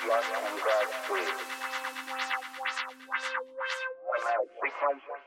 Good luck and Godspeed. Automatic sequence.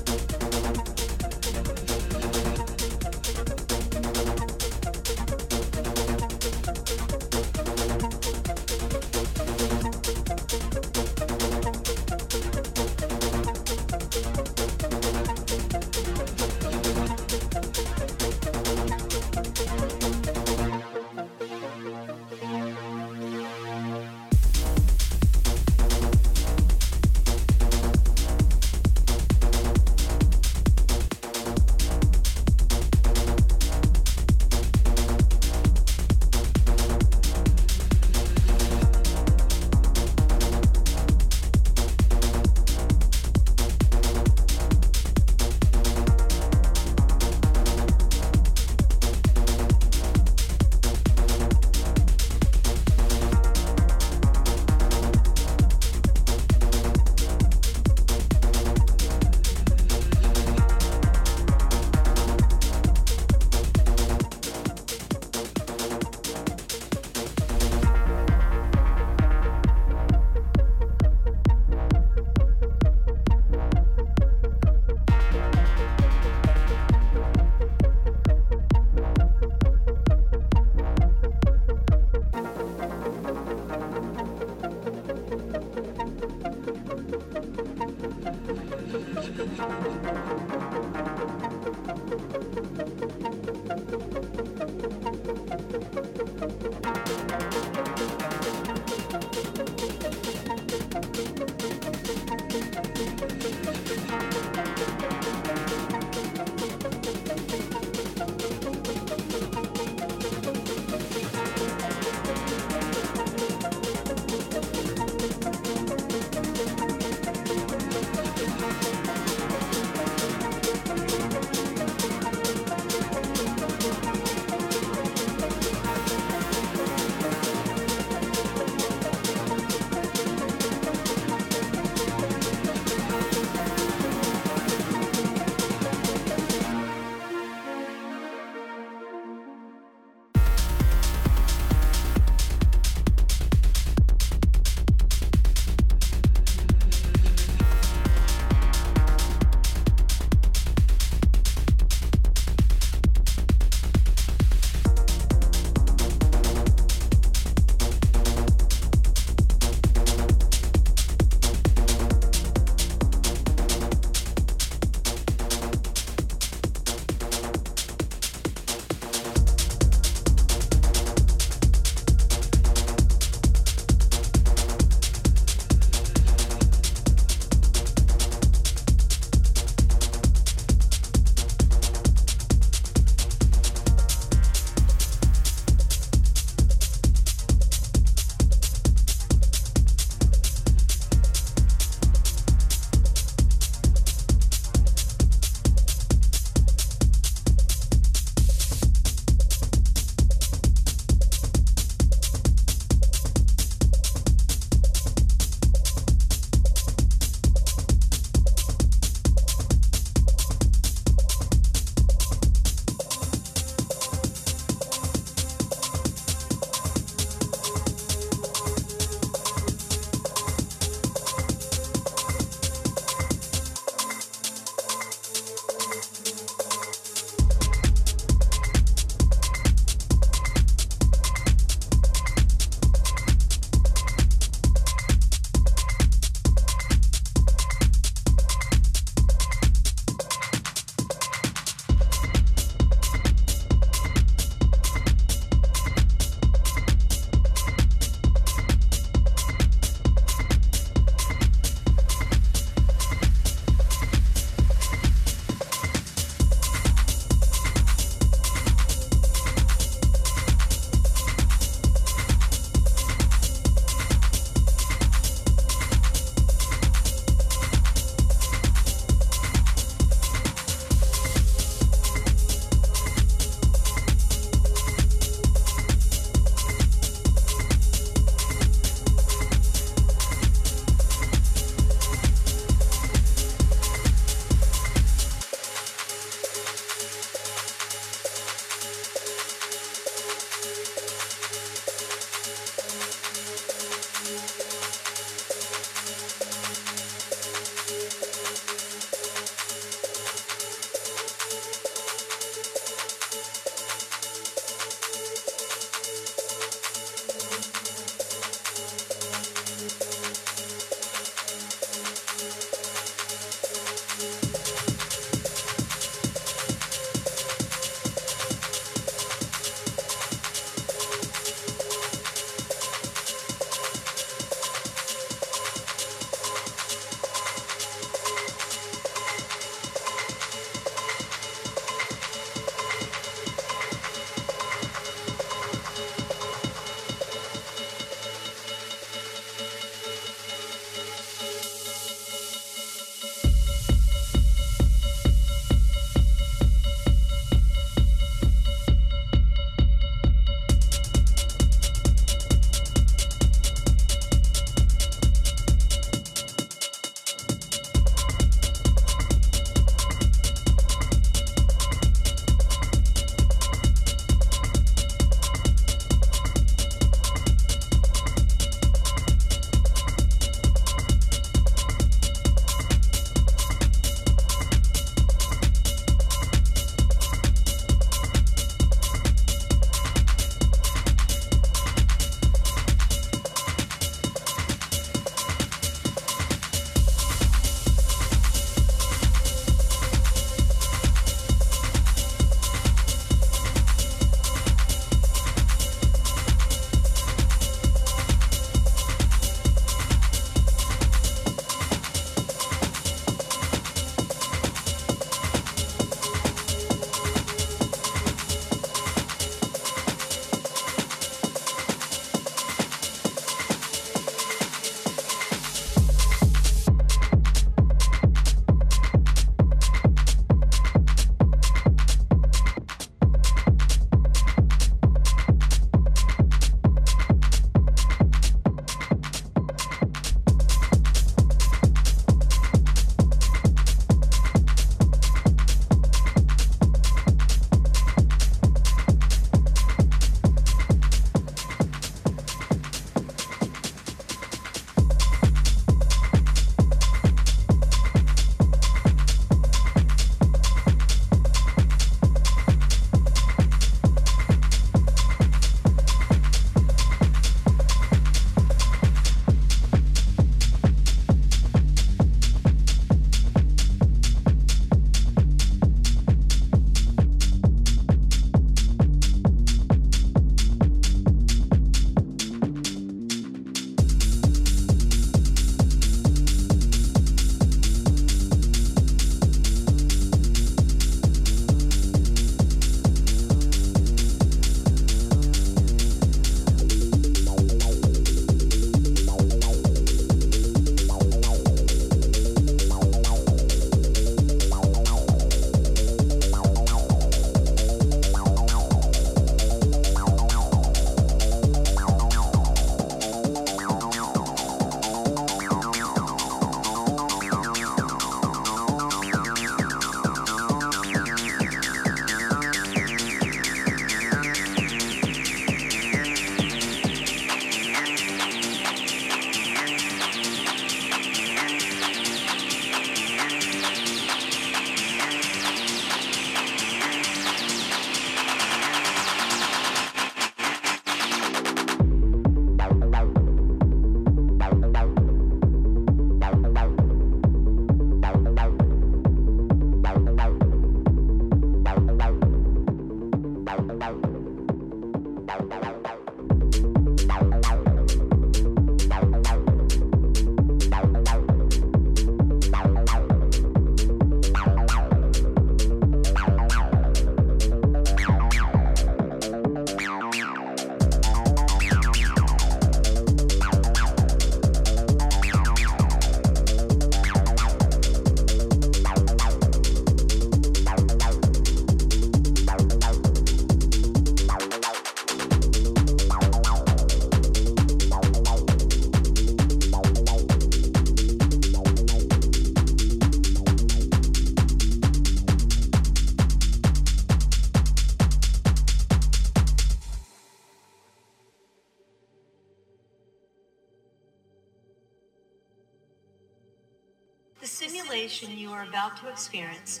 Experience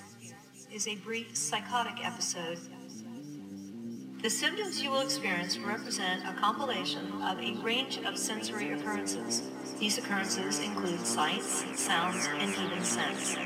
is a brief psychotic episode. The symptoms you will experience represent a compilation of a range of sensory occurrences. These occurrences include sights, sounds, and even scents.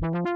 Thank